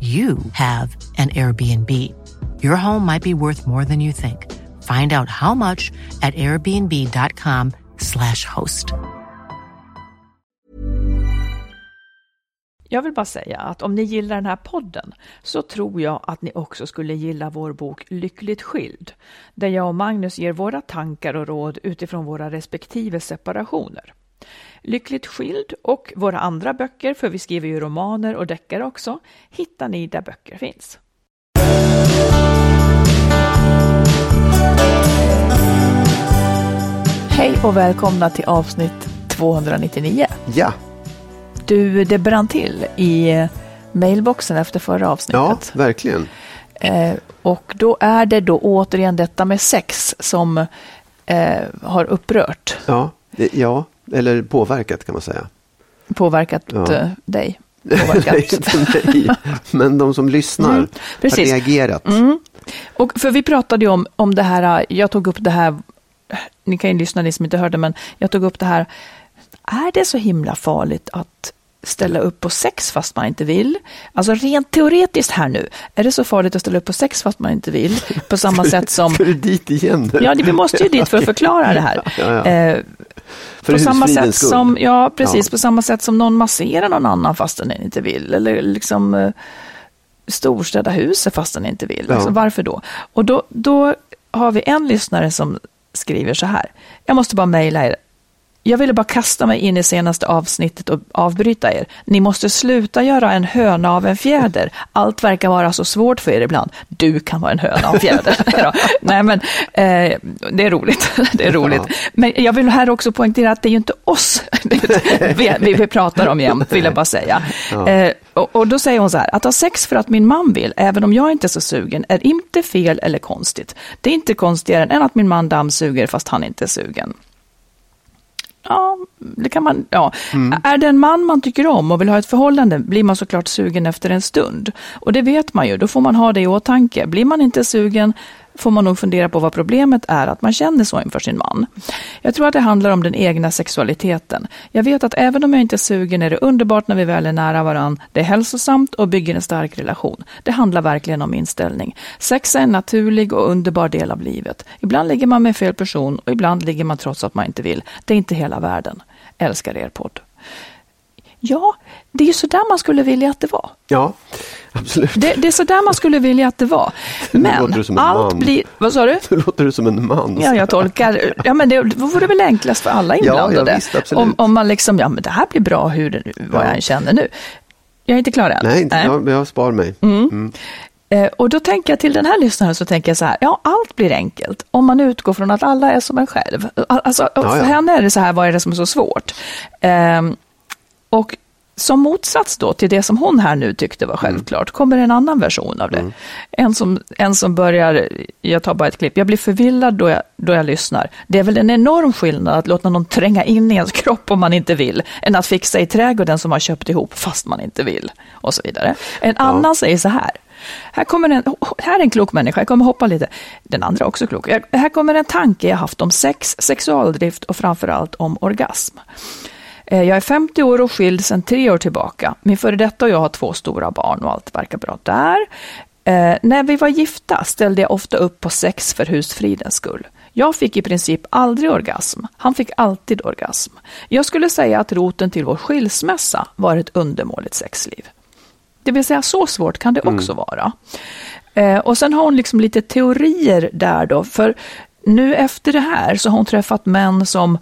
you have an Airbnb. Your home might be worth more than you think. Find out how much at airbnb.com slash host. Jag vill bara säga att om ni gillar den här podden så tror jag att ni också skulle gilla vår bok Lyckligt skild, där jag och Magnus ger våra tankar och råd utifrån våra respektive separationer. Lyckligt skild och våra andra böcker, för vi skriver ju romaner och deckare också, hittar ni där böcker finns. Hej och välkomna till avsnitt 299. Ja, Du, det brann till i mailboxen efter förra ja avsnittet. verkligen. Eh, och då är det då återigen detta med sex som eh, har upprört, Ja, det, ja, eller påverkat kan man säga. påverkat Ja. eh, dig. Påverkat. Inte mig, men de som lyssnar Mm, har reagerat. Mm. Och för vi pratade ju om, om det här, jag tog upp det här, ni kan ju lyssna ni som inte hörde, men jag tog upp det här, är det så himla farligt att ställa upp på sex fast man inte vill? Alltså rent teoretiskt här nu, är det så farligt att ställa upp på sex fast man inte vill? På samma sätt som Ska du dit igen? nu? Ja, vi måste ju dit för att förklara det här. Ja, ja. Eh, För på samma sätt skull. som, ja precis, på samma sätt som någon masserar någon annan fast den inte vill. Eller liksom eh, storstäda huset fast den inte vill. Alltså, varför då? Och då, då har vi en lyssnare som skriver så här. Jag måste bara mejla er. Jag ville bara kasta mig in i senaste avsnittet och avbryta er. Ni måste sluta göra en höna av en fjäder. Allt verkar vara så svårt för er ibland. Du kan vara en höna av en fjäder. Nej, men eh, det är roligt. det är roligt. Ja. Men jag vill här också poängtera att det är ju inte oss vi, vi, vi pratar om jämt, vill jag bara säga. Ja. Eh, och, och då säger hon så här, att ha sex för att min man vill, även om jag inte är så sugen, är inte fel eller konstigt. Det är inte konstigare än att min man dammsuger fast han inte är sugen. Ja, det kan man, ja. Är det en man man tycker om och vill ha ett förhållande blir man såklart sugen efter en stund. Och det vet man ju, då får man ha det i åtanke. Blir man inte sugen får man nog fundera på vad problemet är att man känner så inför sin man. Jag tror att det handlar om den egna sexualiteten. Jag vet att även om jag inte är sugen är det underbart när vi väl är nära varann. Det är hälsosamt och bygger en stark relation. Det handlar verkligen om inställning. Sex är en naturlig och underbar del av livet. Ibland ligger man med fel person och ibland ligger man trots att man inte vill. Det är inte hela världen. Älskar er podd. Ja, det är ju sådär man skulle vilja att det var. Ja, absolut. Det, det är sådär man skulle vilja att det var. Men du som en allt man. blir... Vad sa du? Nu låter du som en man. Ja, jag tolkar. Ja, men det vore väl enklast för alla inblandade. ja, visst, absolut. om, om man liksom, ja men det här blir bra hur det, vad Ja. jag än känner nu. Jag är inte klar än. Nej, inte, Jag, jag spar mig. Mm. Eh, Och då tänker jag till den här lyssnaren så tänker jag så här, ja allt blir enkelt om man utgår från att alla är som en själv. Alltså, Ja, för ja. henne är det så här, vad är det som är så svårt? Ehm, och som motsats då till det som hon här nu tyckte var självklart kommer en annan version av det. En, som, en som börjar, jag tar bara ett klipp, jag blir förvillad då jag, då jag lyssnar. Det är väl en enorm skillnad att låta någon tränga in i ens kropp om man inte vill, än att fixa i trädgården som man köpt ihop fast man inte vill. Och så vidare. En annan säger så här, här, kommer en, här är en klok människa, jag kommer hoppa lite. Den andra är också klok. Här kommer en tanke jag haft om sex, sexualdrift och framförallt om orgasm. Eh, Jag är 50 år och skild sedan tre år tillbaka. Min före detta och jag har två stora barn och allt verkar bra där. Eh, när vi var gifta ställde jag ofta upp på sex för husfridens skull. Jag fick i princip aldrig orgasm. Han fick alltid orgasm. Jag skulle säga att roten till vår skilsmässa var ett undermåligt sexliv. Det vill säga, så svårt kan det också vara. Eh, och sen har hon liksom lite teorier där då, för nu efter det här så har hon träffat män som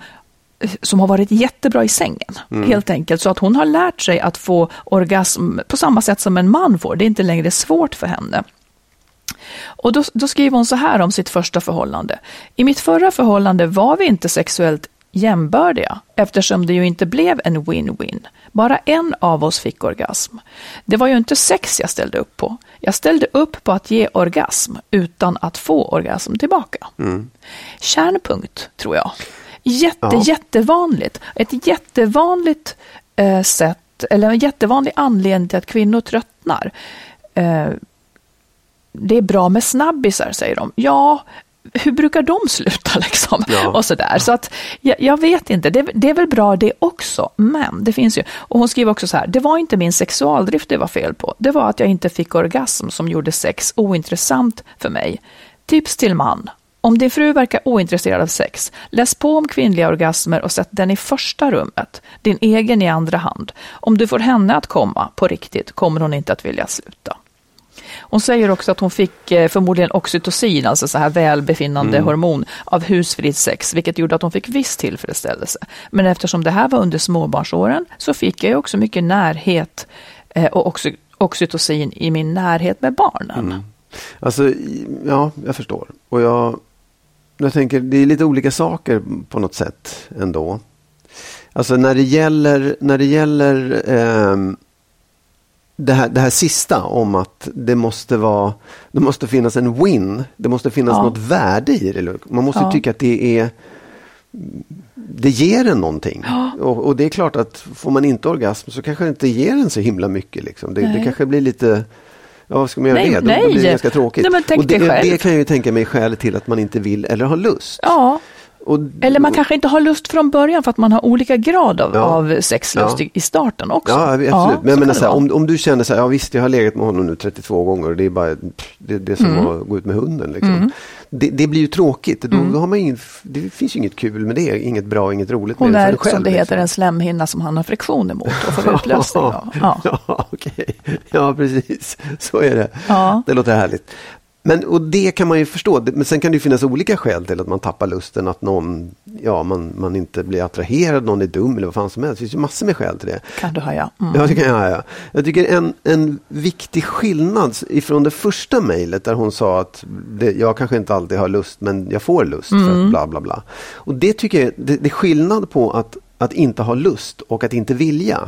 som har varit jättebra i sängen, Mm. helt enkelt. Så att hon har lärt sig att få orgasm på samma sätt som en man får. Det är inte längre svårt för henne. Och då, då skriver hon så här om sitt första förhållande. I mitt förra förhållande var vi inte sexuellt jämbördiga eftersom det ju inte blev en win-win. Bara en av oss fick orgasm. Det var ju inte sex jag ställde upp på. Jag ställde upp på att ge orgasm utan att få orgasm tillbaka. Kärnpunkt, tror jag. Jätte, Ja. jättevanligt. Ett jättevanligt eh, sätt, eller en jättevanlig anledning till att kvinnor tröttnar. Eh, det är bra med snabbisar, säger de. Ja, hur brukar de sluta liksom? Ja. Och sådär. Så att, jag, jag vet inte, det, det är väl bra det också, men det finns ju. Och hon skriver också så här, det var inte min sexualdrift det var fel på. Det var att jag inte fick orgasm som gjorde sex ointressant för mig. Tips till man. Om din fru verkar ointresserad av sex, läs på om kvinnliga orgasmer och sätt den i första rummet, din egen i andra hand. Om du får henne att komma på riktigt kommer hon inte att vilja sluta. Hon säger också att hon fick eh, förmodligen oxytocin, alltså så här välbefinnande hormon, av husfrid sex, vilket gjorde att hon fick viss tillfredsställelse. Men eftersom det här var under småbarnsåren så fick jag ju också mycket närhet eh, och oxy, oxytocin i min närhet med barnen. Alltså, i- ja, jag förstår. Och jag, jag tänker, det är lite olika saker på något sätt ändå. Alltså när det gäller, när det gäller ehm, det, här, det här sista om att det måste vara, det måste finnas en win. Det måste finnas Ja. något värde i det. Man måste Ja. tycka att det är det ger en någonting. Och, och det är klart att får man inte orgasm så kanske det inte ger en så himla mycket. Liksom. Det, det kanske blir lite Ja, vad ska man göra Nej, det? Då, nej. då blir det ganska tråkigt. Nej, men tänk och det, dig själv. det kan jag ju tänka mig skälet till att man inte vill eller har lust. Ja, Och, eller man kanske inte har lust från början för att man har olika grad av, Ja. av sexlust Ja. i, starten också. Ja, absolut. Ja, men menar det här, om, om du känner så här, ja visst jag har legat med honom nu 32 gånger och det är bara det, det är som Mm. att gå ut med hunden. Liksom. Det, det blir ju tråkigt. Då, då har man ingen, det finns ju inget kul med det, inget bra, inget roligt Hon med det är, dig själv. som det heter, liksom. en slemhinna som han har friktion emot och får utlösning av. Ja. ja. Ja, precis. Så är det. Ja. Det låter härligt. Men, och det kan man ju förstå. Men sen kan det finnas olika skäl till att man tappar lusten. Att någon, ja, man, man inte blir attraherad, någon är dum eller vad fan som helst. Det finns ju massor med skäl till det. Kan du ha, ja. Mm. Ja, det kan jag. Ja. Jag tycker en, en viktig skillnad ifrån det första mejlet där hon sa att det, jag kanske inte alltid har lust men jag får lust för Mm. att bla bla bla. Och det tycker jag, det, det är skillnad på att, att inte ha lust och att inte vilja.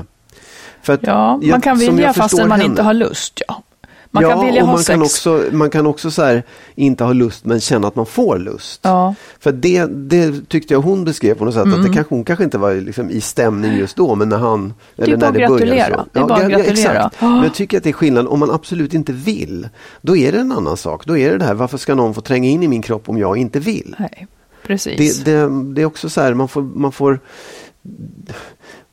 För Ja, man kan vilja fastän man henne- inte har lust. Ja. Man ja, kan vilja och ha man sex. kan också, man kan också så här, inte ha lust men känna att man får lust. Ja. För det, det tyckte jag hon beskrev på något sätt, Mm. att det kanske, hon kanske inte var liksom i stämning just då, men när han... är bara när att började så. Det är bara att ja, gratulera. exakt. Men jag tycker att det är skillnad, om man absolut inte vill, då är det en annan sak. Då är det det här, varför ska någon få tränga in i min kropp om jag inte vill? Nej, precis. Det, det, det är också så här, man får, man får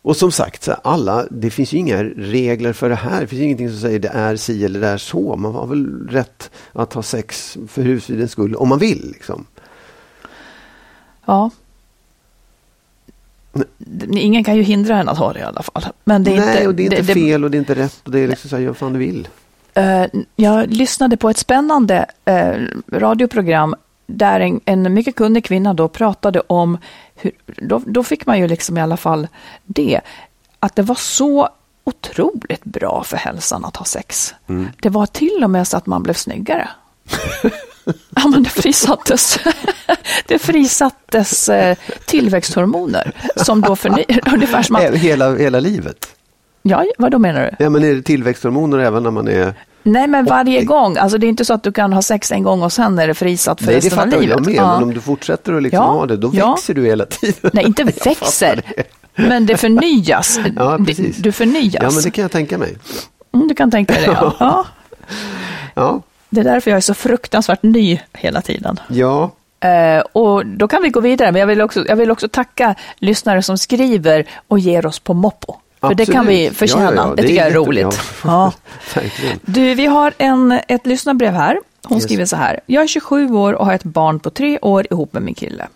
och som sagt, alla, det finns ju inga regler för det här. Det finns ingenting som säger det är si eller det är så. Man har väl rätt att ha sex för husfridens skull om man vill. Liksom. Ja. D- Ingen kan ju hindra henne att ha det i alla fall. Men det är Nej, inte, och det är inte det- fel och det är inte rätt. Och det är liksom så här, gör vad fan du vill. Eh, jag lyssnade på ett spännande eh, radioprogram där en, en mycket kunnig kvinna då pratade om, hur, då, då fick man ju liksom i alla fall det, att det var så otroligt bra för hälsan att ha sex. Mm. Det var till och med så att man blev snyggare. ja, men det frisattes, det frisattes eh, tillväxthormoner som då förnyar, ungefär som att, Hela, hela livet. ja, vad då menar du? Ja, men är det tillväxthormoner även när man är... Nej, men varje 80. gång. Alltså det är inte så att du kan ha sex en gång och sen är det frisatt för Nej, det resten av livet. jag med. Ja. Men om du fortsätter att liksom Ja, ha det, då ja. växer du hela tiden. Nej, inte växer, det. men det förnyas. Ja, Det- precis. Du förnyas. Ja, men det kan jag tänka mig. mm, du kan tänka dig det, ja. ja. Det är därför jag är så fruktansvärt ny hela tiden. ja. Eh, och då kan vi gå vidare, men jag vill, också, jag vill också tacka lyssnare som skriver och ger oss på Moppo. För det kan vi förtjäna. Ja, ja, ja. Det, Det är tycker jag är roligt. ja. Du, vi har en, ett lyssnarbrev här. Hon Yes. skriver så här. Jag är 27 år och har ett barn på tre år ihop med min kille.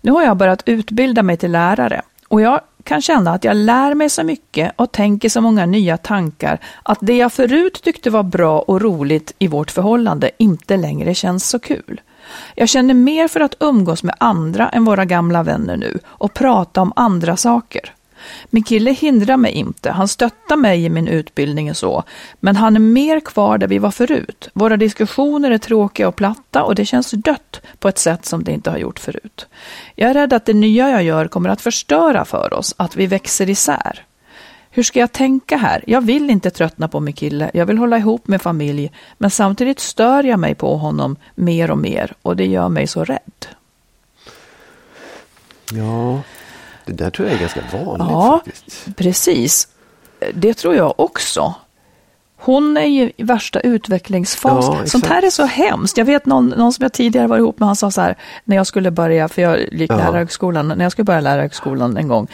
Nu har jag börjat utbilda mig till lärare och jag kan känna att jag lär mig så mycket och tänker så många nya tankar att det jag förut tyckte var bra och roligt i vårt förhållande inte längre känns så kul. Jag känner mer för att umgås med andra än våra gamla vänner nu och prata om andra saker. Min kille hindrar mig inte, han stöttar mig i min utbildning och så, men han är mer kvar där vi var förut. Våra diskussioner är tråkiga och platta och det känns dött på ett sätt som det inte har gjort förut. Jag är rädd att det nya jag gör kommer att förstöra för oss, att vi växer isär. Hur ska jag tänka här? Jag vill inte tröttna på min kille, jag vill hålla ihop med familj, men samtidigt stör jag mig på honom mer och mer och det gör mig så rädd. Ja, det där tror jag är ganska vanligt Ja, faktiskt. precis. Det tror jag också. Hon är ju i värsta utvecklingsfas. Ja. Sånt här är så hemskt. Jag vet någon, någon som jag tidigare var ihop med, han sa så här, när jag skulle börja, för jag gick Ja. lärarhögskolan, när jag skulle börja lärarhögskolan en gång,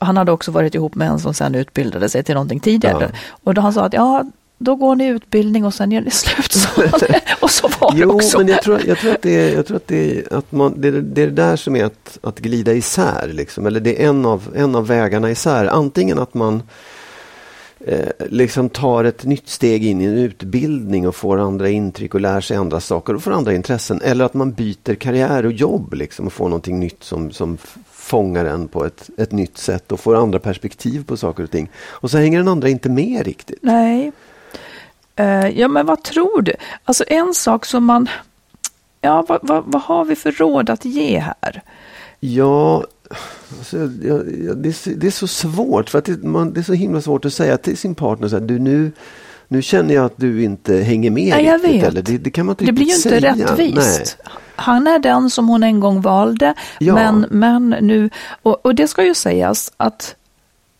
han hade också varit ihop med en som sen utbildade sig till någonting tidigare. Ja. Och då han sa att, ja, då går ni utbildning och sen gör ni slut. och så var det Jo, också. men jag tror, jag tror att, det är, jag tror att, det, är, att man, det, är, det är det där som är att, att glida isär. Liksom. Eller det är en av, en av vägarna isär. Antingen att man eh, liksom tar ett nytt steg in i en utbildning och får andra intryck och lär sig andra saker och får andra intressen. Eller att man byter karriär och jobb liksom, och får någonting nytt som, som fångar en på ett, ett nytt sätt och får andra perspektiv på saker och ting. Och så hänger den andra inte med riktigt. Nej. Eh, ja, men vad tror du? Alltså en sak som man... Ja, vad, vad, vad har vi för råd att ge här? Ja, alltså, jag, jag, det, är, så- det är så svårt. För att det, man, det är så himla svårt att säga till sin partner så här, du nu, nu känner jag att du inte hänger med Nej, jag riktigt. vet. Eller, det, det kan man inte Det blir ju inte säga. rättvist. Han är den som hon en gång valde, Ja. men, men nu... Och, och det ska ju sägas att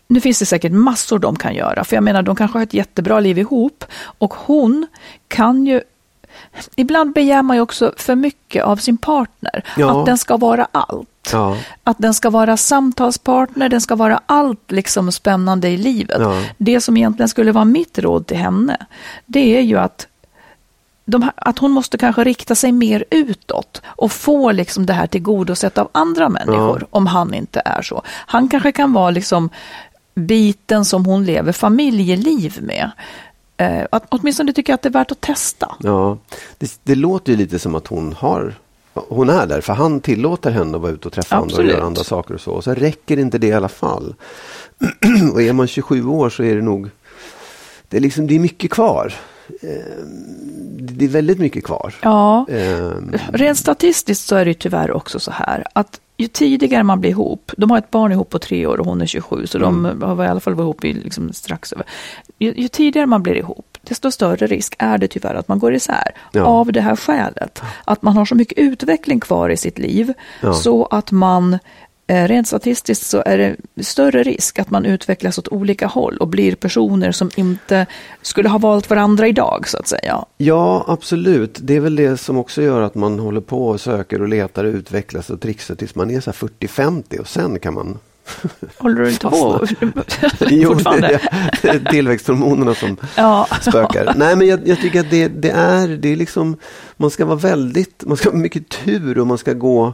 nu finns det säkert massor de kan göra, för jag menar de kanske har ett jättebra liv ihop och hon kan ju Ibland begär man ju också för mycket av sin partner, Ja. att den ska vara allt. Ja, Att den ska vara samtalspartner, den ska vara allt liksom spännande i livet. Ja. Det som egentligen skulle vara mitt råd till henne, det är ju att, de, att hon måste kanske rikta sig mer utåt och få liksom det här tillgodosett av andra människor, om han inte är så. Han kanske kan vara liksom biten som hon lever familjeliv med. Eh, att, åtminstone tycker jag att det är värt att testa. ja. Det, det låter ju lite som att hon har hon är där för han tillåter henne att vara ute och träffa andra och Absolut. göra andra saker och så. Och så räcker inte det i alla fall. och är man 27 år så är det nog det är, liksom, det är mycket kvar. Eh, Det är väldigt mycket kvar. Ja. Eh, Rent statistiskt så är det tyvärr också så här att ju tidigare man blir ihop, de har ett barn ihop på tre år och hon är 27, så de har i alla fall varit ihop i liksom strax över. Ju, ju tidigare man blir ihop, desto större risk är det tyvärr att man går isär. Ja. Av det här skälet. Att man har så mycket utveckling kvar i sitt liv, Ja. så att man Rent statistiskt så är det större risk att man utvecklas åt olika håll och blir personer som inte skulle ha valt varandra idag, så att säga. Ja, absolut. Det är väl det som också gör att man håller på och söker och letar och utvecklas och trixar tills man är så här 40-50 och sen kan man Håller du inte på Jo, fortfarande? är tillväxthormonerna som Ja. spökar. Nej, men jag, jag tycker att det, det är, det är liksom, man ska vara väldigt, man ska ha mycket tur och man ska gå,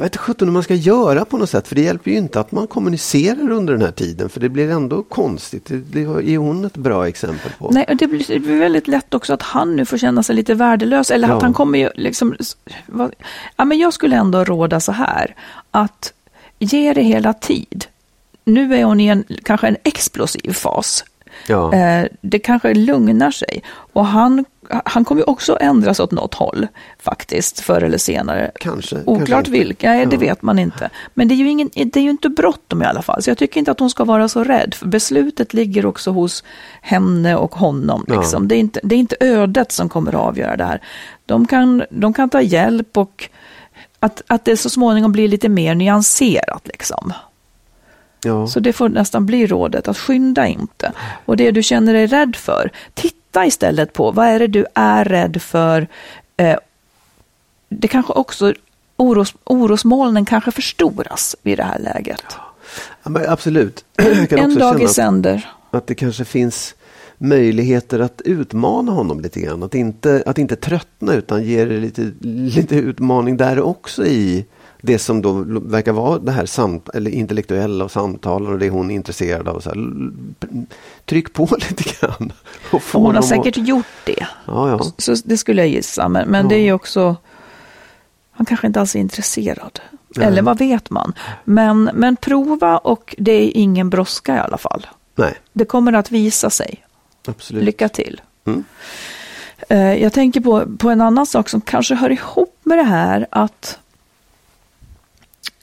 jag vet inte sjutton hur man ska göra på något sätt. För det hjälper ju inte att man kommunicerar under den här tiden. För det blir ändå konstigt. Det, det är hon ett bra exempel på. Nej, och det blir, det blir väldigt lätt också att han nu får känna sig lite värdelös. Eller att Ja. han kommer ju liksom... vad- Ja, men jag skulle ändå råda så här. Att ge det hela tid. Nu är hon i en, kanske en explosiv fas. Ja. Eh, det kanske lugnar sig. Och han, han kommer ju också ändras åt något håll faktiskt, förr eller senare. Kanske. Oklart vilka, nej, det Ja. vet man inte. Men det är ju, ingen, det är ju inte bråttom i alla fall. Så jag tycker inte att hon ska vara så rädd. För beslutet ligger också hos henne och honom. Ja. Liksom. Det, är inte, det är inte ödet som kommer att avgöra det här. De kan, de kan ta hjälp och att, att det så småningom blir lite mer nyanserat. Liksom. Ja. Så det får nästan bli rådet, att skynda inte. Och det du känner dig rädd för, titta istället på vad är det du är rädd för. Eh, det kanske också, oros, orosmolnen kanske förstoras vid det här läget. Ja, absolut. En dag i att- sänder. att det kanske finns möjligheter att utmana honom lite grann. Att inte, att inte tröttna utan ge det lite, lite utmaning där också i det som då verkar vara det här samt, eller intellektuella och samtalen och det hon är intresserad av. Så här, tryck på lite grann. Och hon har säkert att... gjort det. Ja, ja. Så det skulle jag gissa. Men, men ja. det är ju också, han kanske inte alls är intresserad. Nej. Eller vad vet man? Men, men prova och det är ingen brådska i alla fall. Nej. Det kommer att visa sig. Absolut. Lycka till. Mm. Eh, jag tänker på, på en annan sak som kanske hör ihop med det här att,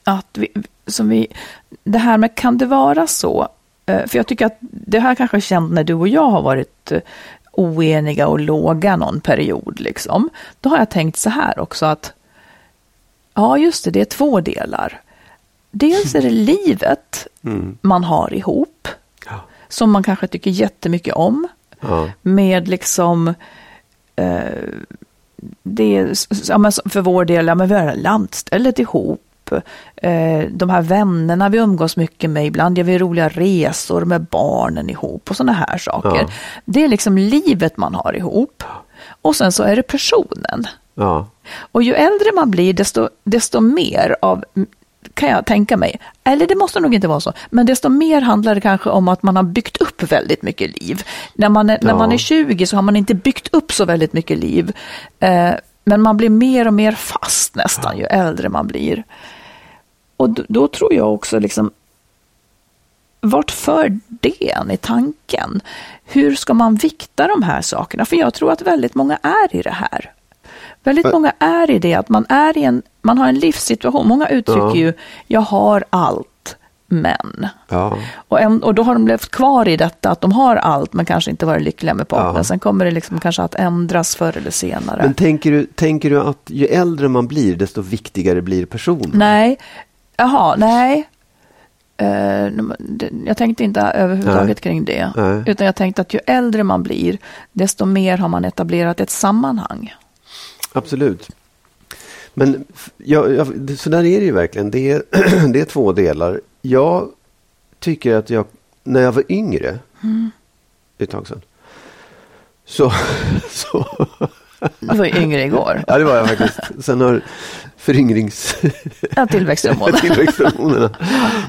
att vi, som vi, det här med kan det vara så? Eh, för jag tycker att det här kanske är känt när du och jag har varit eh, oeniga och låga någon period. Liksom. Då har jag tänkt så här också att ja, just det, det är två delar. Dels är det livet mm. man har ihop, ja. som man kanske tycker jättemycket om. Ja. Med liksom Eh, det är, ja, för vår del, ja, men vi har landstället ihop. Eh, de här vännerna vi umgås mycket med, ibland gör vi roliga resor med barnen ihop och sådana här saker. Ja. Det är liksom livet man har ihop. Och sen så är det personen. Ja. Och ju äldre man blir, desto, desto mer av kan jag tänka mig. Eller det måste nog inte vara så. Men desto mer handlar det kanske om att man har byggt upp väldigt mycket liv. När man är, ja. när man är 20 så har man inte byggt upp så väldigt mycket liv. Eh, men man blir mer och mer fast nästan ju äldre man blir. Och då, då tror jag också liksom, vart för det en i tanken? Hur ska man vikta de här sakerna? För jag tror att väldigt många är i det här. Väldigt många är i det att man är i en, man har en livssituation. Många uttrycker ja. ju, jag har allt, men. Ja. Och, en, och då har de levt kvar i detta att de har allt men kanske inte varit lyckliga med partnern. Ja. Sen kommer det liksom kanske att ändras förr eller senare. Men tänker du, tänker du att ju äldre man blir desto viktigare blir personen? Nej, jaha, nej. Uh, jag tänkte inte överhuvudtaget Nej. kring det. Nej. Utan jag tänkte att ju äldre man blir, desto mer har man etablerat ett sammanhang. Absolut. Men ja, ja, så där är det ju verkligen. Det är, det är två delar. Jag tycker att jag, när jag var yngre, mm. ett tag sedan, så... så du var ju yngre igår. Ja, det var jag faktiskt. Sen har föryngrings... Ja, tillväxthormonerna. tillväxthormonerna.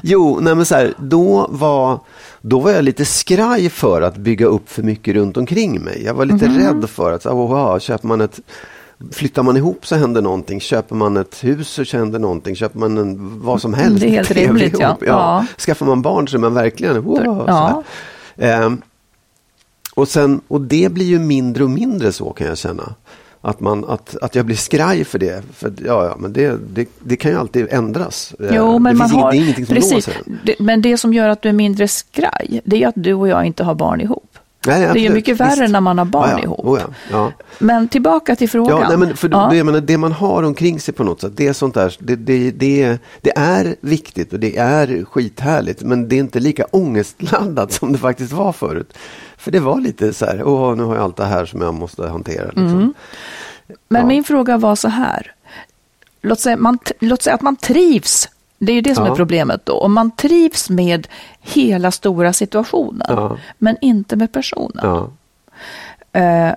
Jo, nej men så här, då var, då var jag lite skraj för att bygga upp för mycket runt omkring mig. Jag var lite mm. rädd för att, oh, wow, köper man ett Flyttar man ihop så händer någonting. Köper man ett hus så händer någonting. Köper man en, vad som helst. Det är helt rimligt. Ja. Ja. ja. Skaffar man barn så är man verkligen wow, ja. Ehm, och, sen, och det blir ju mindre och mindre så kan jag känna. Att, man, att, att jag blir skraj för det. För, ja, ja, men det, det, det kan ju alltid ändras. Jo, ehm, men det, man har, det är ingenting som precis, det, Men det som gör att du är mindre skraj, det är att du och jag inte har barn ihop. Nej, det är ju mycket värre Visst. när man har barn ja, ja. ihop. Oh, ja. Men tillbaka till frågan. Ja, nej, men för ja. det, menar, det man har omkring sig på något sätt, det är sånt där, det, det, det, det är viktigt och det är skithärligt, men det är inte lika ångestladdat som det faktiskt var förut. För det var lite så här, åh, nu har jag allt det här som jag måste hantera. Liksom. Mm. Men min fråga var så här, låt säga, man, låt säga att man trivs det är ju det som ja. är problemet då. Om man trivs med hela stora situationen, ja. men inte med personen. Ja. Eh,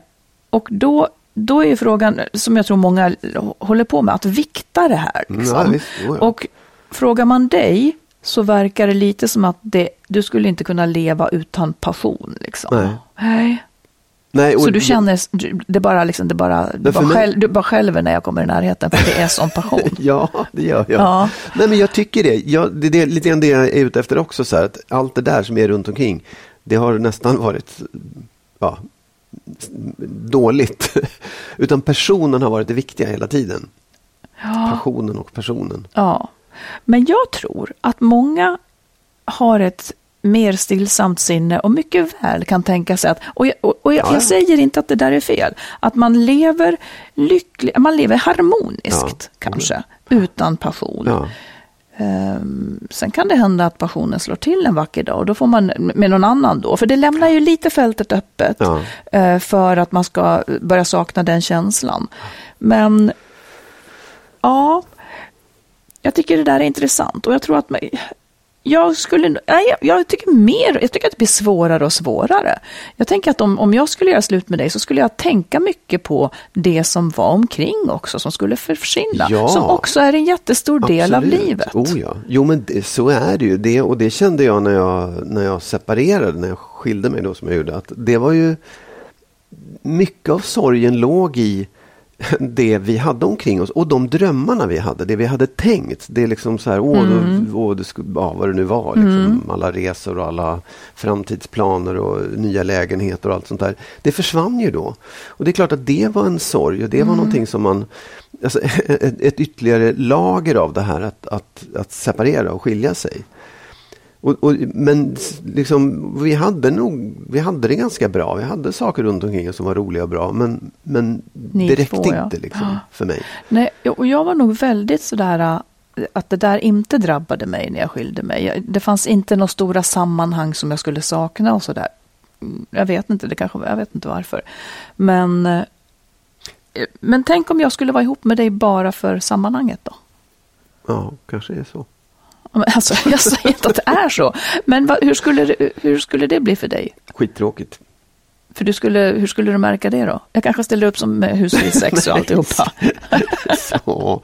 och då, då är frågan, som jag tror många håller på med, att vikta det här. Mm, liksom. Oh, och frågar man dig så verkar det lite som att det, du skulle inte kunna leva utan passion. Liksom. Nej. Nej. Nej, så du känner, det bara, liksom, det bara, du, bara själv, du bara skälver när jag kommer i närheten för det är sån passion. ja, det gör jag. Ja. Nej, men jag tycker det. Jag, det, är lite grann det jag är ute efter också. Så här, att allt det där som är runt omkring, det har nästan varit ja, dåligt. Utan personen har varit det viktiga hela tiden. Ja. Passionen och personen. Ja, men jag tror att många har ett mer stillsamt sinne och mycket väl kan tänka sig att, och jag, och, och jag, ja. jag säger inte att det där är fel, att man lever lyckligt, man lever harmoniskt ja. kanske, mm. utan passion. Ja. Um, sen kan det hända att passionen slår till en vacker dag och då får man med någon annan då, för det lämnar ju lite fältet öppet uh, för att man ska börja sakna den känslan. Men ja, jag tycker det där är intressant och jag tror att jag skulle, nej, jag, jag tycker mer, jag tycker att det blir svårare och svårare. Jag tänker att om, om jag skulle göra slut med dig så skulle jag tänka mycket på det som var omkring också, som skulle försvinna. Ja. Som också är en jättestor del Absolut. av livet. Oh ja. Jo, men det, så är det ju. Det, och det kände jag när jag, när jag separerade, när jag skilde mig då som jag gjorde. Att det var ju mycket av sorgen låg i det vi hade omkring oss och de drömmarna vi hade, det vi hade tänkt. Det är liksom så här, åh, Mm. då, åh det skulle, ja, vad det nu var, liksom, alla resor och alla framtidsplaner och nya lägenheter och allt sånt där. Det försvann ju då. Och det är klart att det var en sorg och det Mm. var någonting som man, alltså, ett, ett ytterligare lager av det här att, att, att separera och skilja sig. Och, och, men liksom, vi, hade nog, vi hade det ganska bra. Vi hade saker runt omkring oss som var roliga och bra. Men, men Ni det räckte två, ja. inte liksom, för mig. Nej, och jag var nog väldigt sådär äh, att det där inte drabbade mig när jag skilde mig. Det fanns inte några stora sammanhang som jag skulle sakna och sådär. Mm, Jag vet inte, det kanske, jag vet inte varför. Men, eh, men tänk om jag skulle vara ihop med dig bara för sammanhanget då? Ja, kanske är så. Alltså, jag säger inte att det är så. Men vad, hur, skulle det, hur skulle det bli för dig? Skittråkigt. För du skulle, hur skulle du märka det då? Jag kanske ställer upp som med huslig sex och alltihopa. så.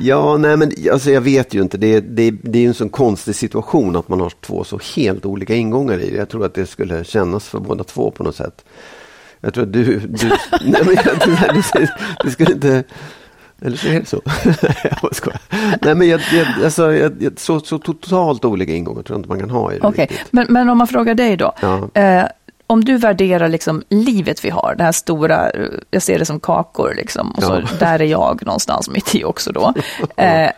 Ja, nej men alltså jag vet ju inte. Det, det, det är en sån konstig situation att man har två så helt olika ingångar i det. Jag tror att det skulle kännas för båda två på något sätt. Jag tror att du... du nej, men, jag- nej, det, det skulle inte... Eller så är det så. jag skojar. Nej, men jag, jag, alltså, jag, så, så totalt olika ingångar tror jag inte man kan ha i det riktigt. men, men om man frågar dig då. Ja. Eh, om du värderar liksom livet vi har, det här stora, eh, jag ser det som kakor liksom, och så Ja. där är jag någonstans mitt i också då. Eh,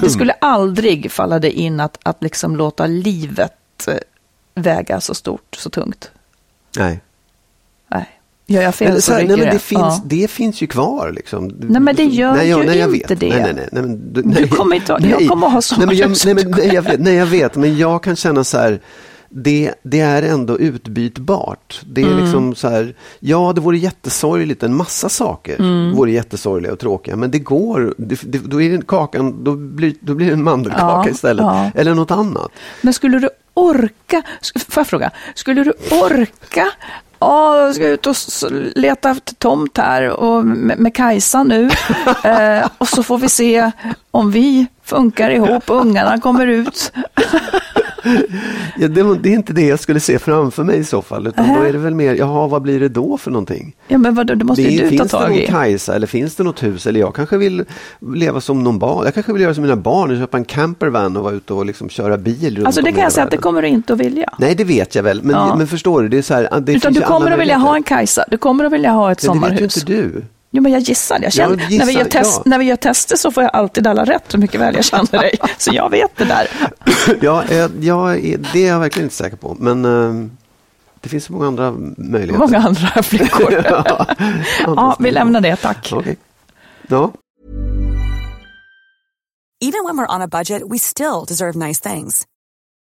det skulle aldrig falla dig in att, att liksom låta livet eh, väga så stort, så tungt. Nej. Nej. Gör jag fel Men, så så nej, men det, det. finns, Ja. det finns ju kvar. Liksom. Nej, men det gör nej, ju nej, jag inte vet. det. Nej, nej, nej, nej, men, du, Du nej, kommer inte- jag kommer att ha såna nej, men jag, nej, men, nej, jag vet, nej, jag vet, men jag kan känna så här. Det, det är ändå utbytbart. Det är Mm. liksom så här, ja det vore jättesorgligt, en massa saker Mm. vore jättesorgliga och tråkiga, men det går, det, det, då är det kakan, då blir, då blir det en mandelkaka Ja, istället, ja. eller något annat. Men skulle du orka, får jag fråga, skulle du orka Ja, jag ska ut och leta efter tomt här och med, med Kajsa nu. eh, och så får vi se om vi funkar ihop och ungarna kommer ut. Ja, det, det är inte det jag skulle se framför mig i så fall, utan då är det väl mer, jaha, vad blir det då för någonting? Ja, men vad, det måste Det, ju du ta finns det tag någon i. Kajsa eller finns det något hus? Eller jag kanske vill leva som någon barn. Jag kanske vill göra som mina barn och köpa en campervan och vara ute och liksom köra bil runt Alltså det i kan jag säga att det kommer du inte att vilja. Nej, det vet jag väl. Men, Ja. men förstår du, det är så här, det Utan du kommer att vilja ha en. Kajsa, du kommer att vilja ha ett Men det vet ju sommarhus. inte du. Jo, men jag gissar. Jag känner, Ja, när, vi gör gissar, test, ja. när vi gör tester så får jag alltid alla rätt hur mycket väl jag känner dig. Så jag vet det där. ja, eh, jag är, det är jag verkligen inte säker på. Men eh, det finns så många andra möjligheter. Många andra flickor. ja, ja, vi lämnar det, tack. Okej. Ja. Even when we're on a budget, we still deserve nice things.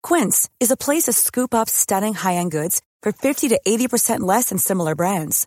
Quince is a place to scoop up stunning high-end goods for 50 to 80% less than similar brands.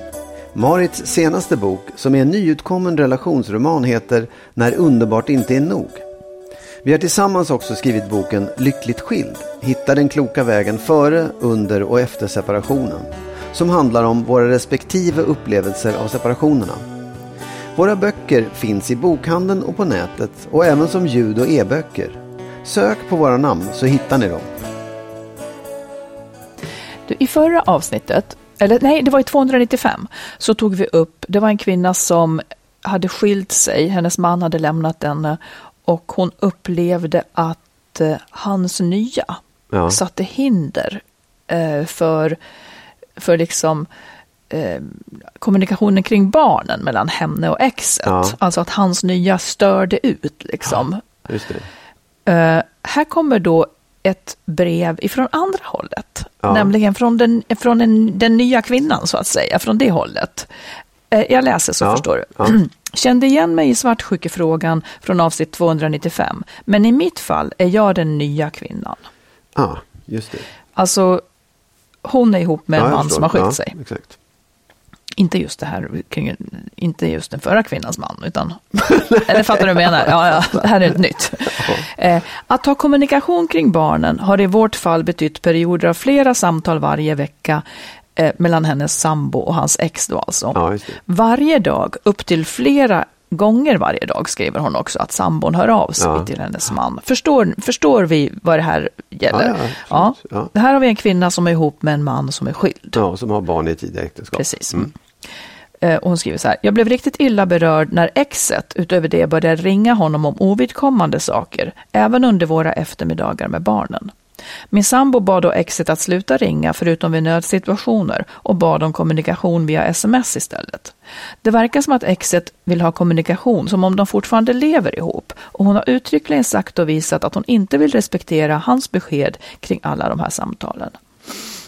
Marits senaste bok, som är en nyutkommen relationsroman, heter När underbart inte är nog. Vi har tillsammans också skrivit boken Lyckligt skild. Hitta den kloka vägen före, under och efter separationen. Som handlar om våra respektive upplevelser av separationerna. Våra böcker finns i bokhandeln och på nätet och även som ljud och e-böcker. Sök på våra namn så hittar ni dem. I förra avsnittet, eller nej, det var i 295, så tog vi upp, det var en kvinna som hade skilt sig, hennes man hade lämnat henne och hon upplevde att eh, hans nya Ja. satte hinder eh, för, för liksom eh, kommunikationen kring barnen mellan henne och exet. Ja. Alltså att hans nya störde ut liksom. Det. Eh, här kommer då ett brev ifrån andra hållet, Ja. nämligen från, den, från den, den nya kvinnan så att säga, från det hållet. Eh, jag läser så Ja, förstår du. ja. Kände igen mig i svartsjukefrågan från avsnitt 295, men i mitt fall är jag den nya kvinnan. Ja, just det. Alltså, hon är ihop med en ja, jag man förstår. som har skilt sig. Exakt. Inte just det här kring, inte just den förra kvinnans man, utan, eller fattar du vad jag menar? Ja, ja, det här är ett nytt. Eh, att ha kommunikation kring barnen har i vårt fall betytt perioder av flera samtal varje vecka eh, mellan hennes sambo och hans ex då alltså. Ja. Varje dag, upp till flera gånger varje dag skriver hon också att sambon hör av sig Ja. till hennes man. Förstår, förstår vi vad det här gäller? Ja, ja. Ja. Det här har vi en kvinna som är ihop med en man som är skild. Ja, som har barn i tidiga äktenskap. Precis. Mm. Eh, och Hon skriver så här. Jag blev riktigt illa berörd när exet utöver det började ringa honom om ovidkommande saker, även under våra eftermiddagar med barnen. Min sambo bad då exet att sluta ringa förutom vid nödsituationer och bad om kommunikation via sms istället. Det verkar som att exet vill ha kommunikation som om de fortfarande lever ihop och hon har uttryckligen sagt och visat att hon inte vill respektera hans besked kring alla de här samtalen.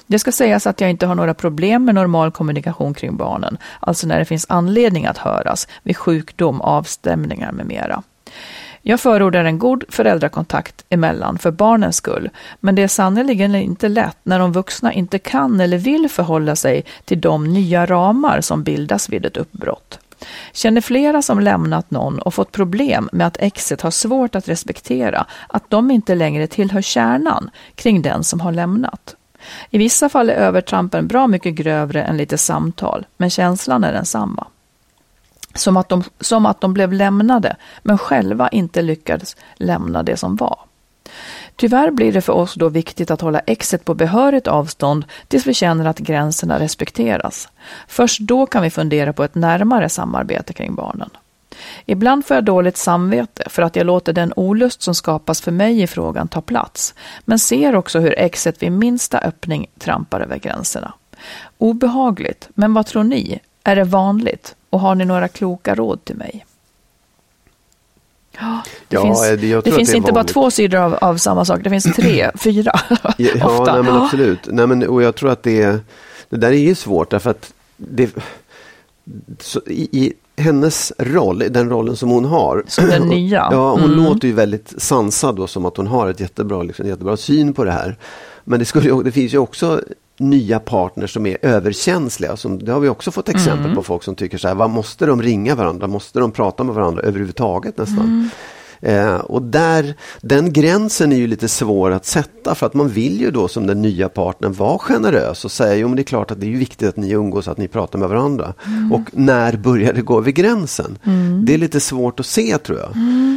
Det ska sägas att jag inte har några problem med normal kommunikation kring barnen, alltså när det finns anledning att höras vid sjukdom, avstämningar med mera. Jag förordar en god föräldrakontakt emellan för barnens skull, men det är sannerligen inte lätt när de vuxna inte kan eller vill förhålla sig till de nya ramar som bildas vid ett uppbrott. Känner flera som lämnat någon och fått problem med att exet har svårt att respektera att de inte längre tillhör kärnan kring den som har lämnat. I vissa fall är övertrampen bra mycket grövre än lite samtal, men känslan är densamma. Som att, de, som att de blev lämnade, men själva inte lyckades lämna det som var. Tyvärr blir det för oss då viktigt att hålla exet på behörigt avstånd tills vi känner att gränserna respekteras. Först då kan vi fundera på ett närmare samarbete kring barnen. Ibland får jag dåligt samvete för att jag låter den olust som skapas för mig i frågan ta plats, men ser också hur exet vid minsta öppning trampar över gränserna. Obehagligt, men vad tror ni? Är det vanligt? Och har ni några kloka råd till mig? Ja, det Ja, finns, det- jag det finns inte bara två sidor av, av samma sak, det finns tre, fyra Ja, ofta. nej, men absolut. Nej, men, och jag tror att det, det där är ju svårt därför att det, så, i, i hennes roll, den rollen som hon har. Som den nya. Ja, hon Mm. låter ju väldigt sansad och som att hon har ett jättebra, liksom, jättebra syn på det här. Men det, skulle, det finns ju också nya partners som är överkänsliga. Som, det har vi också fått exempel Mm. på folk som tycker så här, vad måste de ringa varandra? Måste de prata med varandra överhuvudtaget nästan? Mm. Eh, och där, den gränsen är ju lite svår att sätta för att man vill ju då som den nya partnern vara generös och säga jo men det är klart att det är viktigt att ni umgås, att ni pratar med varandra. Och när börjar det gå över gränsen? Det är lite svårt att se tror jag.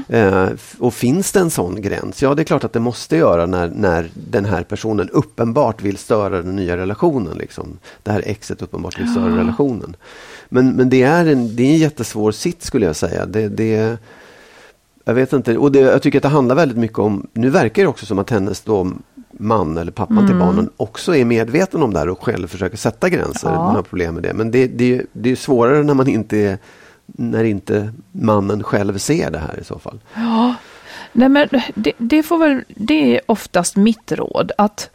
Eh, f- och finns det en sån gräns? Ja det är klart att det måste göra när, när den här personen uppenbart vill störa den nya relationen. Liksom. Det här exet uppenbart vill störa relationen. Men, men det, är en, det är en jättesvår sitt skulle jag säga. Det, det, jag vet inte. Och det, jag tycker att det handlar väldigt mycket om, nu verkar det också som att hennes då man eller pappan Mm. till barnen också är medveten om det här och själv försöker sätta gränser. Ja. Man har problem med det. Men det, det, det är svårare när man inte är, när inte mannen själv ser det här i så fall. Ja, nej men det, det, får väl, det är oftast mitt råd att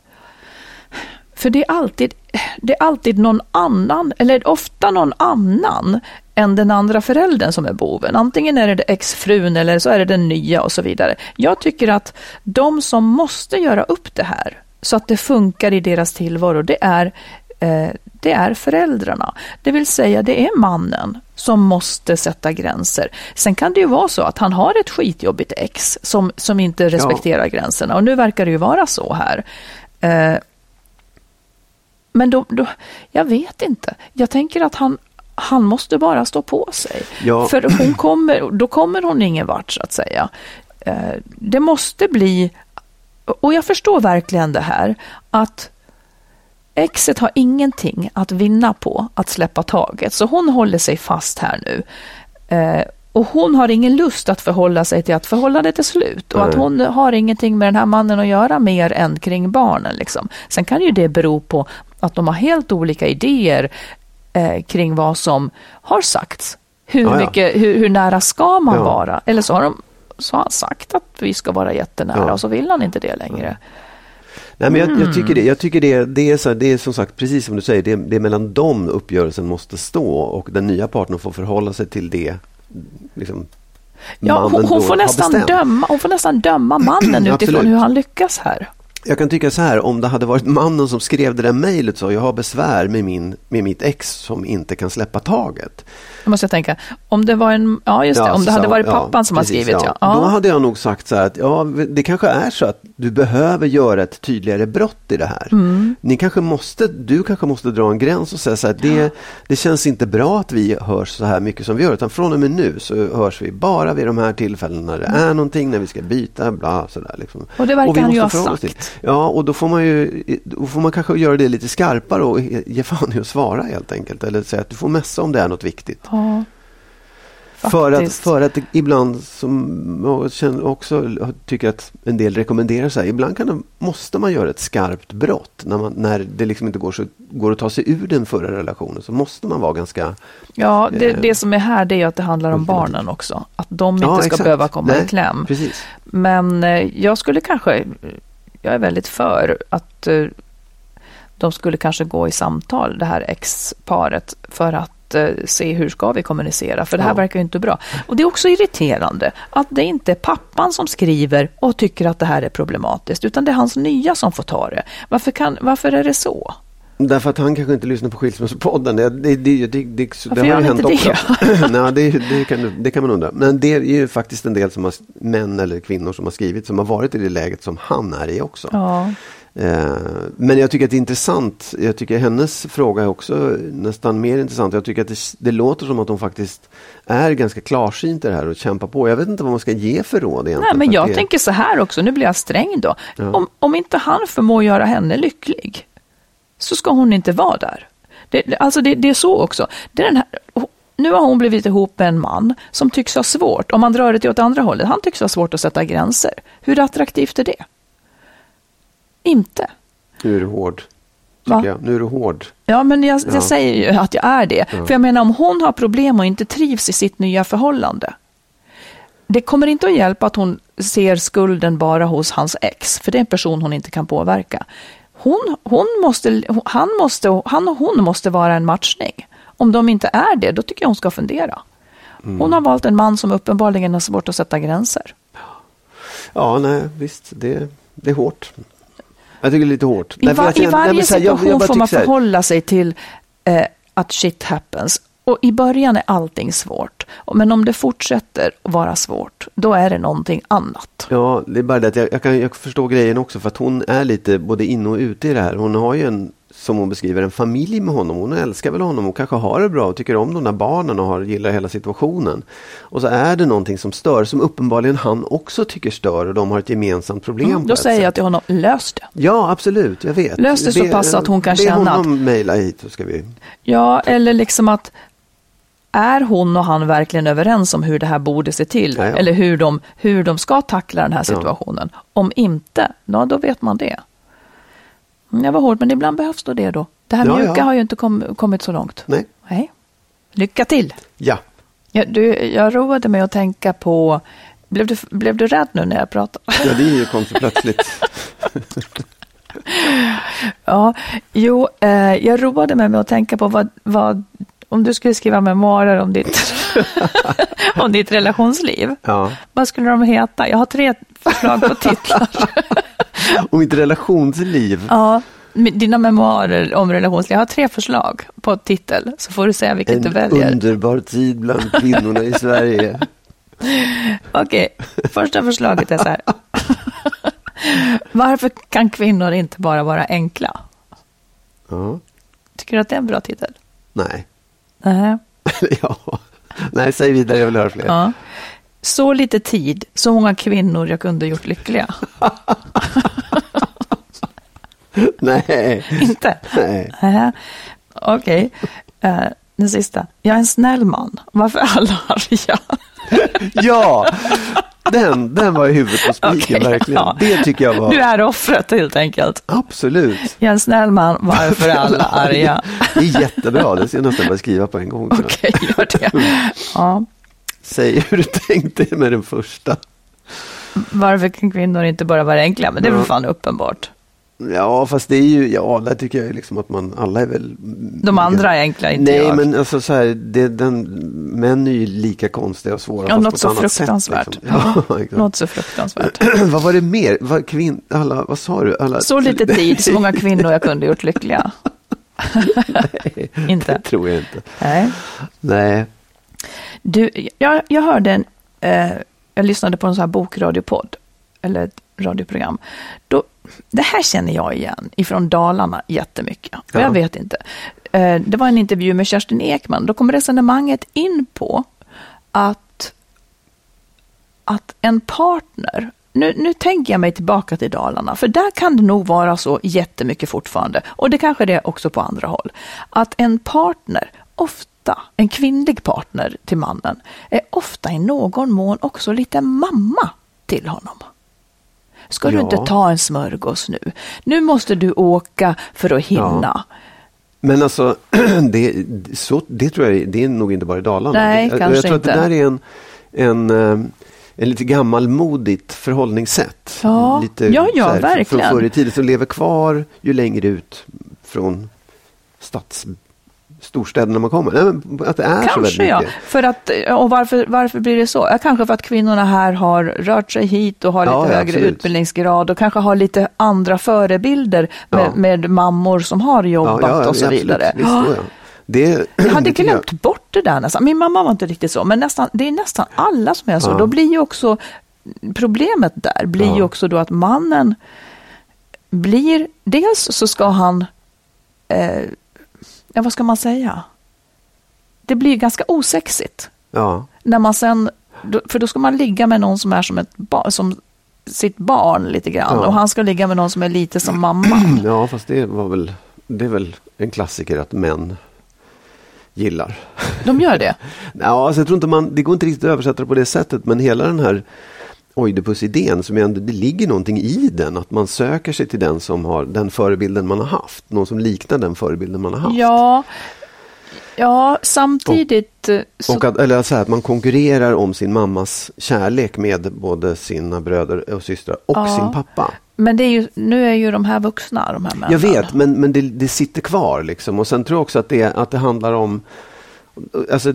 för det är alltid, det är alltid någon annan, eller ofta någon annan än den andra föräldern som är boven. Antingen är det exfrun eller så är det den nya och så vidare. Jag tycker att de som måste göra upp det här så att det funkar i deras tillvaro, det är eh, det är föräldrarna. Det vill säga, det är mannen som måste sätta gränser. Sen kan det ju vara så att han har ett skitjobbigt ex som, som inte respekterar ja. gränserna. Och nu verkar det ju vara så här. Eh, men då, då, jag vet inte. Jag tänker att han, han måste bara stå på sig. Ja. För hon kommer, då kommer hon ingen vart så att säga. Eh, det måste bli, och jag förstår verkligen det här, att exet har ingenting att vinna på att släppa taget, så hon håller sig fast här nu. Eh, och hon har ingen lust att förhålla sig till att förhållandet är slut och att hon har ingenting med den här mannen att göra mer än kring barnen. Liksom. Sen kan ju det bero på att de har helt olika idéer eh, kring vad som har sagts. Hur, ja, ja. Mycket, hur, hur, nära ska man ja. vara? Eller så har, de, så har han sagt att vi ska vara jättenära och så vill han inte det längre. Nej, men jag, jag, mm. tycker, det, jag tycker det, det, är så, det är som sagt precis som du säger, det, det är mellan dem uppgörelsen måste stå och den nya partnern får förhålla sig till det liksom, Ja, hon, hon får nästan döma, hon får nästan döma mannen utifrån hur han lyckas här. Jag kan tycka så här, om det hade varit mannen som skrev det där mejlet så, jag har besvär med, min, med mitt ex som inte kan släppa taget. Jag måste jag tänka, om det var en, ja just det, ja, om det hade varit pappan ja, som precis, har skrivit ja. ja. Då hade jag nog sagt så här att, ja det kanske är så att du behöver göra ett tydligare brott i det här. Mm. Ni kanske måste, du kanske måste dra en gräns och säga så här, det, det känns inte bra att vi hörs så här mycket som vi gör, utan från och med nu så hörs vi bara vid de här tillfällena när det mm. är någonting, när vi ska byta, bla sådär. Liksom. Och det verkar och han ju ha sagt. Ja, och då får man ju då får man kanske göra det lite skarpare och ge fan i att svara helt enkelt. Eller säga att du får mässa om det är något viktigt. Ja. För att, för att ibland, som jag också tycker att en del rekommenderar sig, ibland kan det, måste man göra ett skarpt brott. När, man, när det liksom inte går, så, går att ta sig ur den förra relationen så måste man vara ganska... Ja, det, eh, det som är här det är att det handlar om barnen också. Att de inte ja, ska exakt. behöva komma Nej, i kläm. Precis. Men eh, jag skulle kanske, jag är väldigt för att eh, de skulle kanske gå i samtal, det här ex-paret, för att eh, se hur ska vi kommunicera, för det här ja. verkar ju inte bra. Och det är också irriterande att det inte är pappan som skriver och tycker att det här är problematiskt, utan det är hans nya som får ta det. Varför, kan, varför är det så? Därför att han kanske inte lyssnar på Skilsmässopodden. Det, det, det, det, det, det har ju hänt också. Nej, det, det, kan, det kan man undra. Men det är ju faktiskt en del som har, män eller kvinnor som har skrivit som har varit i det läget som han är i också. Ja. Eh, men jag tycker att det är intressant. Jag tycker hennes fråga är också nästan mer intressant. Jag tycker att det, det låter som att hon faktiskt är ganska klarsynt i det här och kämpar på. Jag vet inte vad man ska ge för råd egentligen. Nej, men jag tänker så här också, nu blir jag sträng då. Ja. Om, om inte han förmår göra henne lycklig så ska hon inte vara där. Det, alltså det, det är så också. Det är den här, nu har hon blivit ihop med en man som tycks ha svårt, om man drar det till åt andra hållet, han tycks ha svårt att sätta gränser. Hur attraktivt är det? Inte. Nu är du hård. Nu är du hård. Ja, men jag, ja. jag säger ju att jag är det. Ja. För jag menar, om hon har problem och inte trivs i sitt nya förhållande. Det kommer inte att hjälpa att hon ser skulden bara hos hans ex, för det är en person hon inte kan påverka. Hon, hon måste, han, måste, han och hon måste vara en matchning. Om de inte är det, då tycker jag hon ska fundera. Hon mm. har valt en man som uppenbarligen har svårt att sätta gränser. Ja, nej, visst, det, det är hårt. Jag tycker det är lite hårt. I, var, i varje nej, situation jag, jag får man förhålla sig till eh, att shit happens. Och i början är allting svårt. Men om det fortsätter att vara svårt, då är det någonting annat. Ja, det är bara det att jag, jag kan jag förstår grejen också för att hon är lite både inne och ute i det här. Hon har ju en som hon beskriver, en familj med honom. Hon älskar väl honom och kanske har det bra och tycker om de där barnen och har, gillar hela situationen. Och så är det någonting som stör, som uppenbarligen han också tycker stör och de har ett gemensamt problem. Mm, då säger sätt. jag till honom, lös det. Ja, absolut, jag vet. Lös det så pass att hon kan känna att... Be honom mejla hit så ska vi... Ja, eller liksom att är hon och han verkligen överens om hur det här borde se till? Ja, ja. Eller hur de, hur de ska tackla den här situationen? Ja. Om inte, ja, då vet man det. Mm, jag var hård, men ibland behövs då det då. Det här mjuka har ju inte kom, kommit så långt. Nej. Nej. Lycka till! Ja. ja du, jag roade mig att tänka på, blev du, blev du rädd nu när jag pratade? Ja, det kom så plötsligt. ja, jo, eh, jag roade mig med att tänka på vad, vad om du skulle skriva memoarer om ditt, om ditt relationsliv, ja. vad skulle de heta? Jag har tre förslag på titlar. om mitt relationsliv? Ja. dina memoarer om relationsliv. Jag har tre förslag på titel, så får du säga vilket En du väljer. underbar tid bland kvinnorna i Sverige. Okej, första förslaget är så här. Varför kan kvinnor inte bara vara enkla? Ja. Tycker du att det är en bra titel? Nej. Nej. ja. Nej, säg vidare, jag vill höra fler. Ja. Så lite tid, så många kvinnor jag kunde gjort lyckliga. Nej. Inte? Nej. Okej, Eh, den sista. Jag är en snäll man. Varför alla arga? Ja, den, den var i huvudet på spiken, Okej, verkligen. ja. Det tycker jag var... Du är offret helt enkelt. Absolut. Jag är en snäll man. Varför är alla arga? Det är jättebra, det ska jag nästan börja skriva på en gång. Okej, gör det. Ja. Säg hur du tänkte med den första. Varför kan kvinnor inte bara vara enkla? Men det är väl fan uppenbart. Ja, fast det är ju, ja, där tycker jag liksom att man, alla är väl... De andra är enkla, inte Nej, jag. men alltså så här, det, den, män är ju lika konstiga och svåra. Ja, fast något på ett så annat sätt, fruktansvärt. liksom. Ja. Något så fruktansvärt. vad var det mer? Vad, kvinn, alla, vad sa du? Alla, Så lite tid, så många kvinnor jag kunde gjort lyckliga. inte? Det tror jag inte. Nej. Nej. Du, jag, jag hörde en, eh, jag lyssnade på en sån här bokradiopodd, eller ett radioprogram. Då, det här känner jag igen ifrån Dalarna jättemycket. Ja. Jag vet inte. Eh, det var en intervju med Kerstin Ekman. Då kom resonemanget in på att, att en partner, nu, nu tänker jag mig tillbaka till Dalarna, för där kan det nog vara så jättemycket fortfarande, och det kanske det är också på andra håll, att en partner ofta, en kvinnlig partner till mannen, är ofta i någon mån också lite mamma till honom. Ska du Ja. inte ta en smörgås nu? Nu måste du åka för att hinna. Men alltså, det, så, det tror jag det är nog inte bara i Dalarna. Nej, jag, kanske jag tror inte. att det där är en, en, eh, en lite gammalmodigt förhållningssätt. Ja, lite, ja, ja, här, verkligen. Från förr i tiden som lever kvar ju längre ut från stads, storstäderna man kommer. Nej, men att det är så Kanske väldigt ja. mycket. För att, och varför, varför blir det så? Ja, kanske för att kvinnorna här har rört sig hit och har lite Ja, högre absolut. utbildningsgrad och kanske har lite andra förebilder med, Ja. med mammor som har jobbat och så vidare. Visst. Det, Jag hade glömt bort det där nästan. Min mamma var inte riktigt så, men nästan, det är nästan alla som är så. Då blir ju också problemet där blir ju också då att mannen blir, dels så ska han, eh, ja vad ska man säga? Det blir ganska osexigt Ja, när man sen, för då ska man ligga med någon som är som, ett ba, som sitt barn lite grann Ja. och han ska ligga med någon som är lite som mamma. ja, fast det var väl, det är väl en klassiker att män gillar. De gör det. Ja, alltså jag tror inte man, det går inte riktigt att översätta det på det sättet, men hela den här Oidipus-idén, som ändå, det ligger någonting i den, att man söker sig till den som har den förebilden man har haft, någon som liknar den förebilden man har haft. Ja, ja samtidigt eh, så, Och att, eller så här, att man konkurrerar om sin mammas kärlek med både sina bröder och systrar och Ja. sin pappa. Men det är ju, nu är ju de här vuxna, de här männen. Jag vet, men, men det, det sitter kvar liksom. Och sen tror jag också att det, att det handlar om Alltså,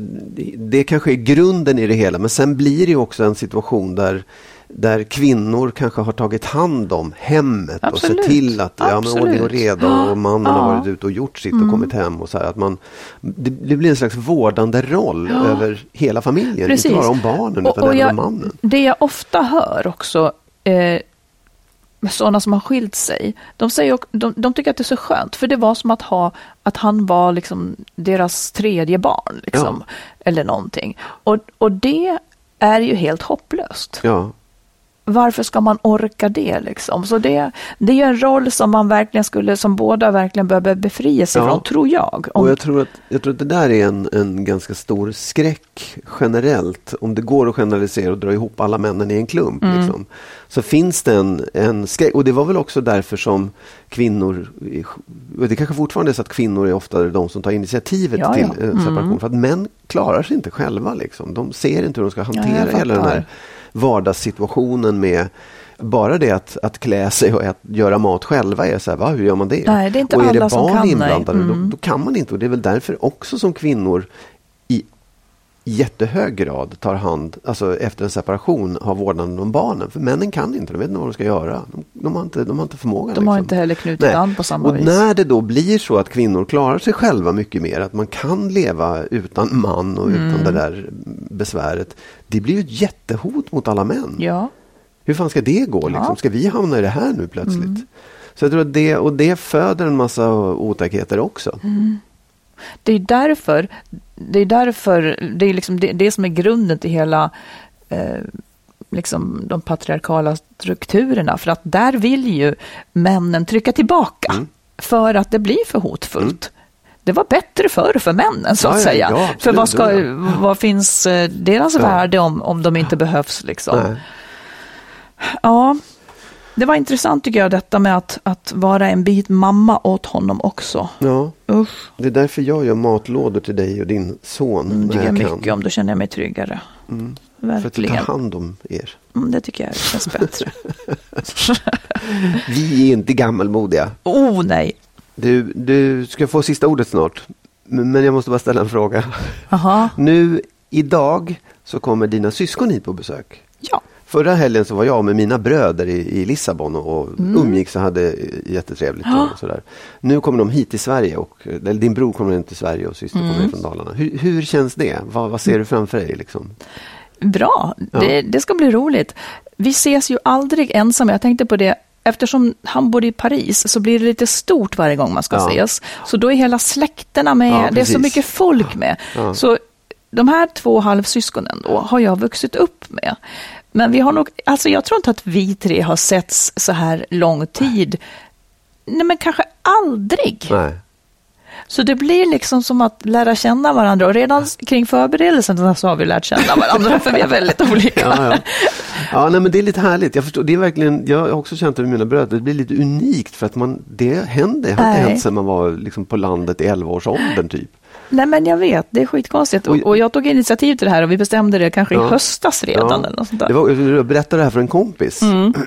det, kanske är grunden i det hela, men sen blir det också en situation där där kvinnor kanske har tagit hand om hemmet Absolut. och sett till att ja, men ordning och reda och mannen har Ja. Mm. varit ute och gjort sitt och kommit hem. och så här, att man, det, det blir en slags vårdande roll Ja. över hela familjen, Precis. inte bara om barnen utan även jag, om mannen. Det jag ofta hör också, eh, sådana som har skilt sig, de, säger, de, de tycker att det är så skönt, för det var som att ha, att han var liksom deras tredje barn, liksom, eller någonting. Och, och det är ju helt hopplöst. Ja. Varför ska man orka det liksom? Så det, det är ju en roll som man verkligen skulle, som båda verkligen behöver befria sig Ja. från, tror jag. Om, Och jag tror, att, jag tror att det där är en, en ganska stor skräck generellt. Om det går att generalisera och dra ihop alla männen i en klump. Mm. Liksom, så finns det en, en skräck. Och det var väl också därför som kvinnor, det kanske fortfarande är så att kvinnor är ofta de som tar initiativet Ja, till ja. eh, Mm. separation. För att män klarar sig inte själva. Liksom. De ser inte hur de ska hantera jag hela den här vardagssituationen med bara det att, att klä sig och att göra mat själva är så här, va, hur gör man det? Nej, det är inte och är alla det som barn kan, inblandade, Mm. då, då kan man inte. Och det är väl därför också som kvinnor jättehög grad tar hand, alltså efter en separation, har vårdnaden om barnen. För männen kan inte, de vet inte vad de ska göra. De, de har, inte, de har inte förmågan. De har liksom. inte heller knutit Nej. an på samma och vis. när det då blir så att kvinnor klarar sig själva mycket mer, att man kan leva utan man och Mm. utan det där besväret. Det blir ju ett jättehot mot alla män. Ja, Hur fan ska det gå? Liksom? Ja. Mm. Ska vi hamna i det här nu plötsligt? Så jag tror att det, och det föder en massa otäckheter också. Mm. Det är därför, det är därför, det är liksom det, det som är grunden till hela eh, liksom de patriarkala strukturerna. För att där vill ju männen trycka tillbaka. Mm. För att det blir för hotfullt. Det var bättre förr för männen så att ja, säga. ja, absolut, för vad, ska, ja, vad finns eh, deras värde om, om de inte behövs liksom? Nej. Ja, det var intressant tycker jag detta med att, att vara en bit mamma åt honom också. Ja, Usch, det är därför jag gör matlådor till dig och din son. mm, när tycker jag jag mycket om. Då känner jag mig tryggare. Mm. För att Verkligen. tar hand om er. Mm, det tycker jag känns bättre. Vi är inte gammalmodiga. oh nej. Du, du ska få sista ordet snart. Men men jag måste bara ställa en fråga. Aha. Nu idag så kommer dina syskon hit på besök. Ja. Förra helgen så var jag med mina bröder i, i Lissabon och, och umgicks och hade jättetrevligt. Mm. Ja. Och sådär. Nu kommer de hit till Sverige och din bror kommer in till Sverige och syster Mm. kommer från Dalarna. Hur, hur känns det? Vad, vad ser du framför dig? Liksom? Bra, Ja. det, det ska bli roligt. Vi ses ju aldrig ensamma. Jag tänkte på det, eftersom han bor i Paris så blir det lite stort varje gång man ska Ja. ses. Så då är hela släkterna med, Ja, det är så mycket folk med. Så de här två halvsyskonen då har jag vuxit upp med. Men vi har nog, alltså jag tror inte att vi tre har setts så här lång tid. Nej men kanske aldrig. Nej. Så det blir liksom som att lära känna varandra och redan kring förberedelserna så har vi lärt känna varandra för vi är väldigt olika. Ja, ja. ja nej, men det är lite härligt. Jag, förstår, det är verkligen, jag har också känt det med mina bröder. Det blir lite unikt för att man, det händer. Det har inte hänt sedan man var liksom på landet i 11-årsåldern typ. Nej men jag vet, det är skitkonstigt. Och, och jag tog initiativ till det här och vi bestämde det kanske Ja. i höstas redan. Eller något sånt där. Det var, jag berättade det här för en kompis. Mm.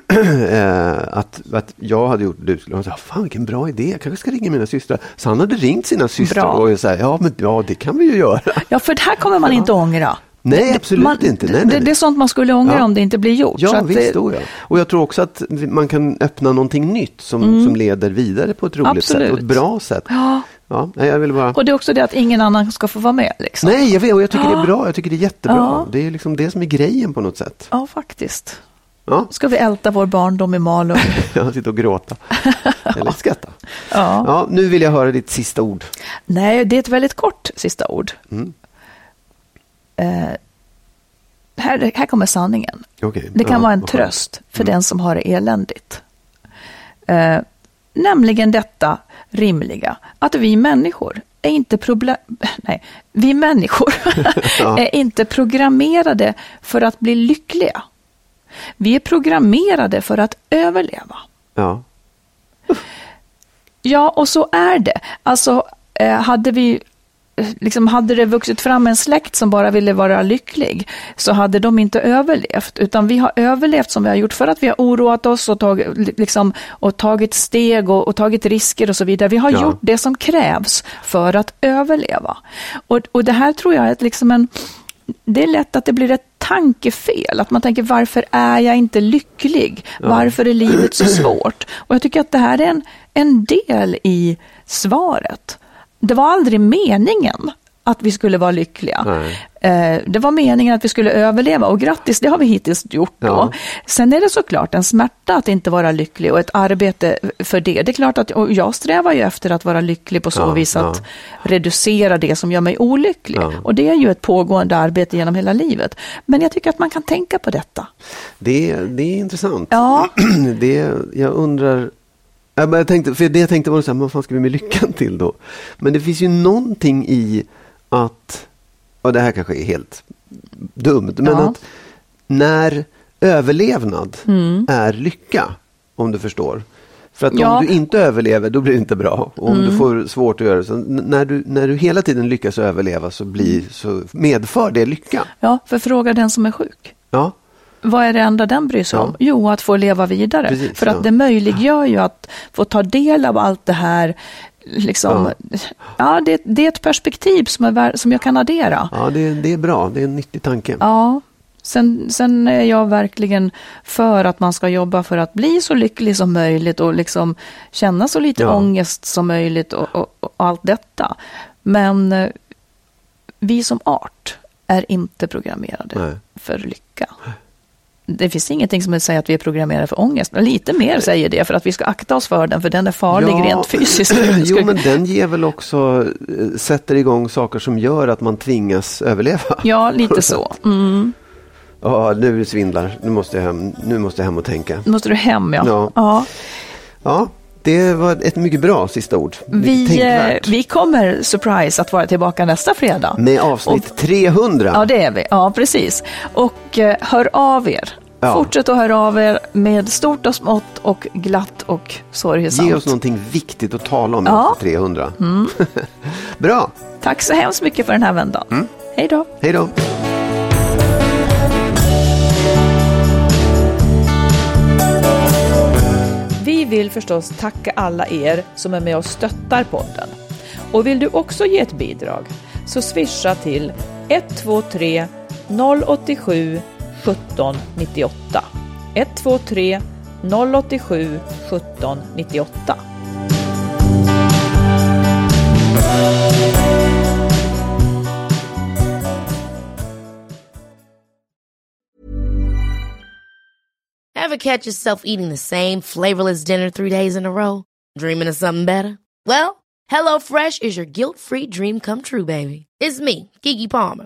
Eh, att, att jag hade gjort det. Och sa, fan vilken bra idé, jag kanske ska ringa mina systrar. Så han hade ringt sina systrar Bra. och sa, ja men ja, det kan vi ju göra. Ja, för det här kommer man inte ångra. Nej, Det- absolut man, inte. Nej, nej, det, nej. det är sånt man skulle ångra Ja. om det inte blir gjort. Ja, visst. det, Då, ja. Och jag tror också att man kan öppna någonting nytt som, som leder vidare på ett roligt sätt och Mm. Absolut. ett bra sätt. ja, Ja, jag vill bara... och det är också det att ingen annan ska få vara med. Liksom. Nej, jag vet och jag tycker det Ja. är bra. Jag tycker det är jättebra. Ja. Det är liksom det som är grejen på något sätt. Ja, faktiskt. Ja, Ska vi älta vår barndom i Malung? jag sitter och gråta. Eller skratta. Ja. Ja, nu vill jag höra ditt sista ord. Nej, det är ett väldigt kort sista ord. Mm. Eh, här, här kommer sanningen. Okej. Det kan Ja, vara en tröst för den som har det eländigt. Eh, nämligen detta rimliga, att vi människor är inte problem... Nej, vi människor är inte programmerade för att bli lyckliga. Vi är programmerade för att överleva. Ja. Ja, och så är det. Alltså, eh, hade vi Liksom hade det vuxit fram en släkt som bara ville vara lycklig så hade de inte överlevt. Utan vi har överlevt som vi har gjort för att vi har oroat oss och, tag, liksom, och tagit steg och, och tagit risker och så vidare. Vi har Ja. gjort det som krävs för att överleva. Och, och det här tror jag är liksom en... Det är lätt att det blir ett tankefel. Att man tänker varför är jag inte lycklig? Varför är livet så svårt? Och jag tycker att det här är en, en del i svaret. Det var aldrig meningen att vi skulle vara lyckliga. Nej. Eh, Det var meningen att vi skulle överleva och grattis, det har vi hittills gjort. Då. Ja. Sen är det såklart en smärta att inte vara lycklig och ett arbete för det. Det är klart att jag strävar ju efter att vara lycklig på så Ja, vis att ja. reducera det som gör mig olycklig. Och det är ju ett pågående arbete genom hela livet. Men jag tycker att man kan tänka på detta. Det, det är intressant. Ja. Det, jag undrar... Ja, men Jag tänkte, för det jag tänkte var så här, vad fan ska vi med lyckan till då? Men det finns ju någonting i att, och det här kanske är helt dumt, men Ja. att när överlevnad Mm. är lycka, om du förstår. För att Ja. Mm. om du inte överlever, då blir det inte bra. Och om du får svårt att göra det, så när du, när du hela tiden lyckas överleva så, blir, så medför det lycka. Ja, för fråga den som är sjuk. Ja, Vad är det enda den bryr sig Ja. om? Jo, att få leva vidare. Precis, För att ja. det möjliggör ju att få ta del av allt det här liksom, ja, det, det är ett perspektiv som, är, som jag kan addera. Ja, det, det är bra. Det är en nyttig tanke. Ja, sen, sen är jag verkligen för att man ska jobba för att bli så lycklig som möjligt och liksom känna så lite Ja. ångest som möjligt och, och, och allt detta. Men eh, vi som art är inte programmerade Nej. för lycka. Det finns ingenting som säger att vi är programmerade för ångest, men lite mer säger det för att vi ska akta oss för den, för den är farlig Ja. rent fysiskt. Jo, men den ger väl också, eh, sätter igång saker som gör att man tvingas överleva. Ja, lite så. Mm. Ja, nu svindlar. Nu måste jag hem, nu måste jag hem och tänka. Nu måste du hem, ja. Ja. ja. Ja, det var ett mycket bra sista ord. Vi, eh, vi kommer, surprise, att vara tillbaka nästa fredag. Med avsnitt Och- 300. Ja, det är vi. Ja, precis. Och eh, hör av er. Ja. Fortsätt att höra av er med stort och smått och glatt och sorgesamt. Ge oss någonting viktigt att tala om Ja. efter 300. bra, Tack så hemskt mycket för den här vändan. Mm. Hej då. hej då. Vi vill förstås tacka alla er som är med och stöttar podden. Och vill du också ge ett bidrag så swisha till 123 087 17 98. 123 087 17 98. Ever catch yourself eating the same flavorless dinner three days in a row? Dreaming of something better? Well, HelloFresh is your guilt-free dream come true, baby. It's me, Kiki Palmer.